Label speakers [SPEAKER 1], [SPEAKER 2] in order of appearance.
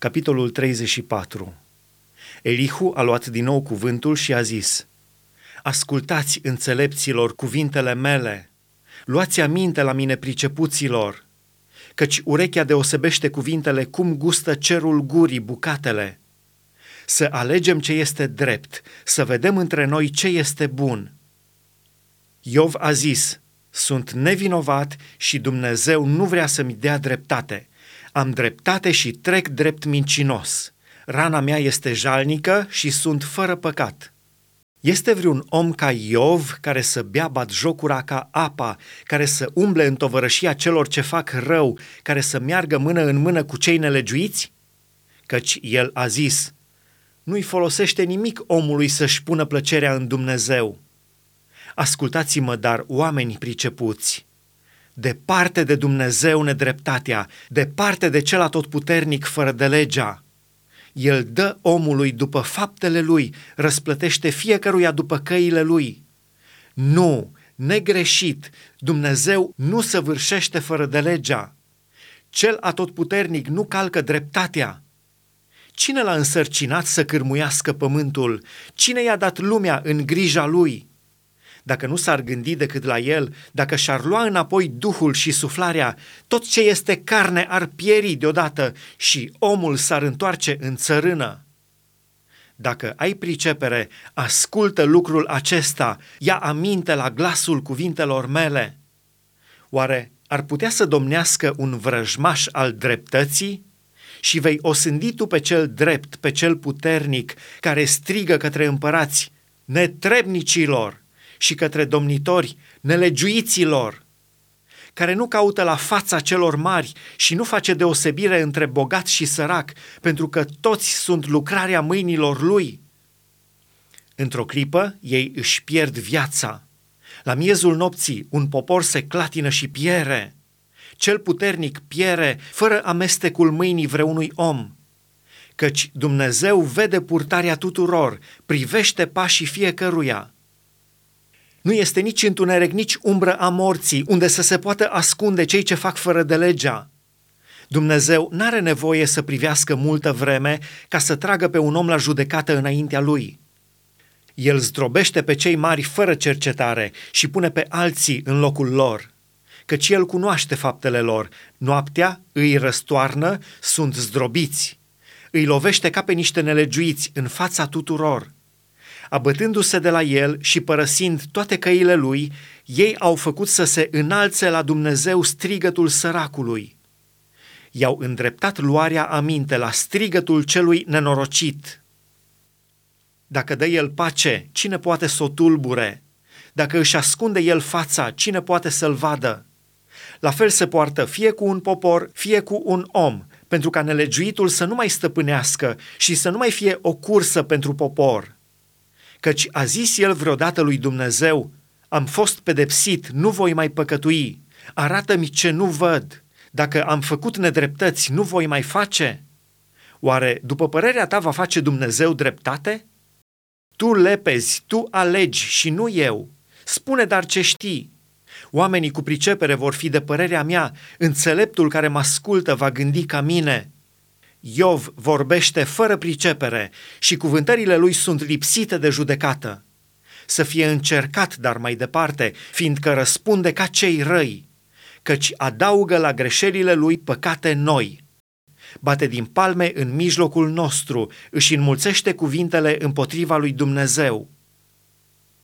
[SPEAKER 1] Capitolul 34 Elihu a luat din nou cuvântul și a zis, Ascultați, înțelepților, cuvintele mele, luați aminte la mine pricepuților, căci urechea deosebește cuvintele cum gustă cerul gurii bucatele. Să alegem ce este drept, să vedem între noi ce este bun. Iov a zis, sunt nevinovat și Dumnezeu nu vrea să-mi dea dreptate. Am dreptate și trec drept mincinos. Rana mea este jalnică și sunt fără păcat. Este vreun om ca Iov care să bea bat jocura ca apa, care să umble în tovărășia celor ce fac rău, care să meargă mână în mână cu cei nelegiuiți? Căci el a zis, nu-i folosește nimic omului să-și pună plăcerea în Dumnezeu. Ascultați-mă, dar, oameni pricepuți, departe de Dumnezeu nedreptatea, departe de cel atotputernic fără de legea. El dă omului după faptele lui, răsplătește fiecăruia după căile lui. Nu, negreșit, Dumnezeu nu săvârșește fără de legea. Cel atotputernic nu calcă dreptatea. Cine l-a însărcinat să cârmuiască pământul? Cine i-a dat lumea în grija lui? Dacă nu s-ar gândi decât la el, dacă și-ar lua înapoi duhul și suflarea, tot ce este carne ar pieri deodată și omul s-ar întoarce în țărână. Dacă ai pricepere, ascultă lucrul acesta, ia aminte la glasul cuvintelor mele. Oare ar putea să domnească un vrăjmaș al dreptății? Și vei osândi tu pe cel drept, pe cel puternic, care strigă către împărați, netrebnicilor, și către domnitori, nelegiuiților, care nu caută la fața celor mari și nu face deosebire între bogat și sărac, pentru că toți sunt lucrarea mâinilor lui. Într-o clipă, ei își pierd viața. La miezul nopții, un popor se clatină și piere. Cel puternic piere fără amestecul mâinii vreunui om. Căci Dumnezeu vede purtarea tuturor, privește pașii fiecăruia. Nu este nici întuneric, nici umbră a morții, unde să se poată ascunde cei ce fac fără de legea. Dumnezeu n-are nevoie să privească multă vreme ca să tragă pe un om la judecată înaintea lui. El zdrobește pe cei mari fără cercetare și pune pe alții în locul lor, căci el cunoaște faptele lor. Noaptea îi răstoarnă, sunt zdrobiți. Îi lovește ca pe niște nelegiuiți în fața tuturor – abătându-se de la el și părăsind toate căile lui, ei au făcut să se înalțe la Dumnezeu strigătul săracului. I-au îndreptat luarea aminte la strigătul celui nenorocit. Dacă dă el pace, cine poate să o tulbure? Dacă își ascunde el fața, cine poate să-l vadă? La fel se poartă fie cu un popor, fie cu un om, pentru ca nelegiuitul să nu mai stăpânească și să nu mai fie o cursă pentru popor căci a zis el vreodată lui Dumnezeu, am fost pedepsit, nu voi mai păcătui, arată-mi ce nu văd, dacă am făcut nedreptăți, nu voi mai face? Oare, după părerea ta, va face Dumnezeu dreptate? Tu lepezi, tu alegi și nu eu. Spune dar ce știi. Oamenii cu pricepere vor fi de părerea mea, înțeleptul care mă ascultă va gândi ca mine. Iov vorbește fără pricepere și cuvântările lui sunt lipsite de judecată. Să fie încercat, dar mai departe, fiindcă răspunde ca cei răi, căci adaugă la greșelile lui păcate noi. Bate din palme în mijlocul nostru, își înmulțește cuvintele împotriva lui Dumnezeu.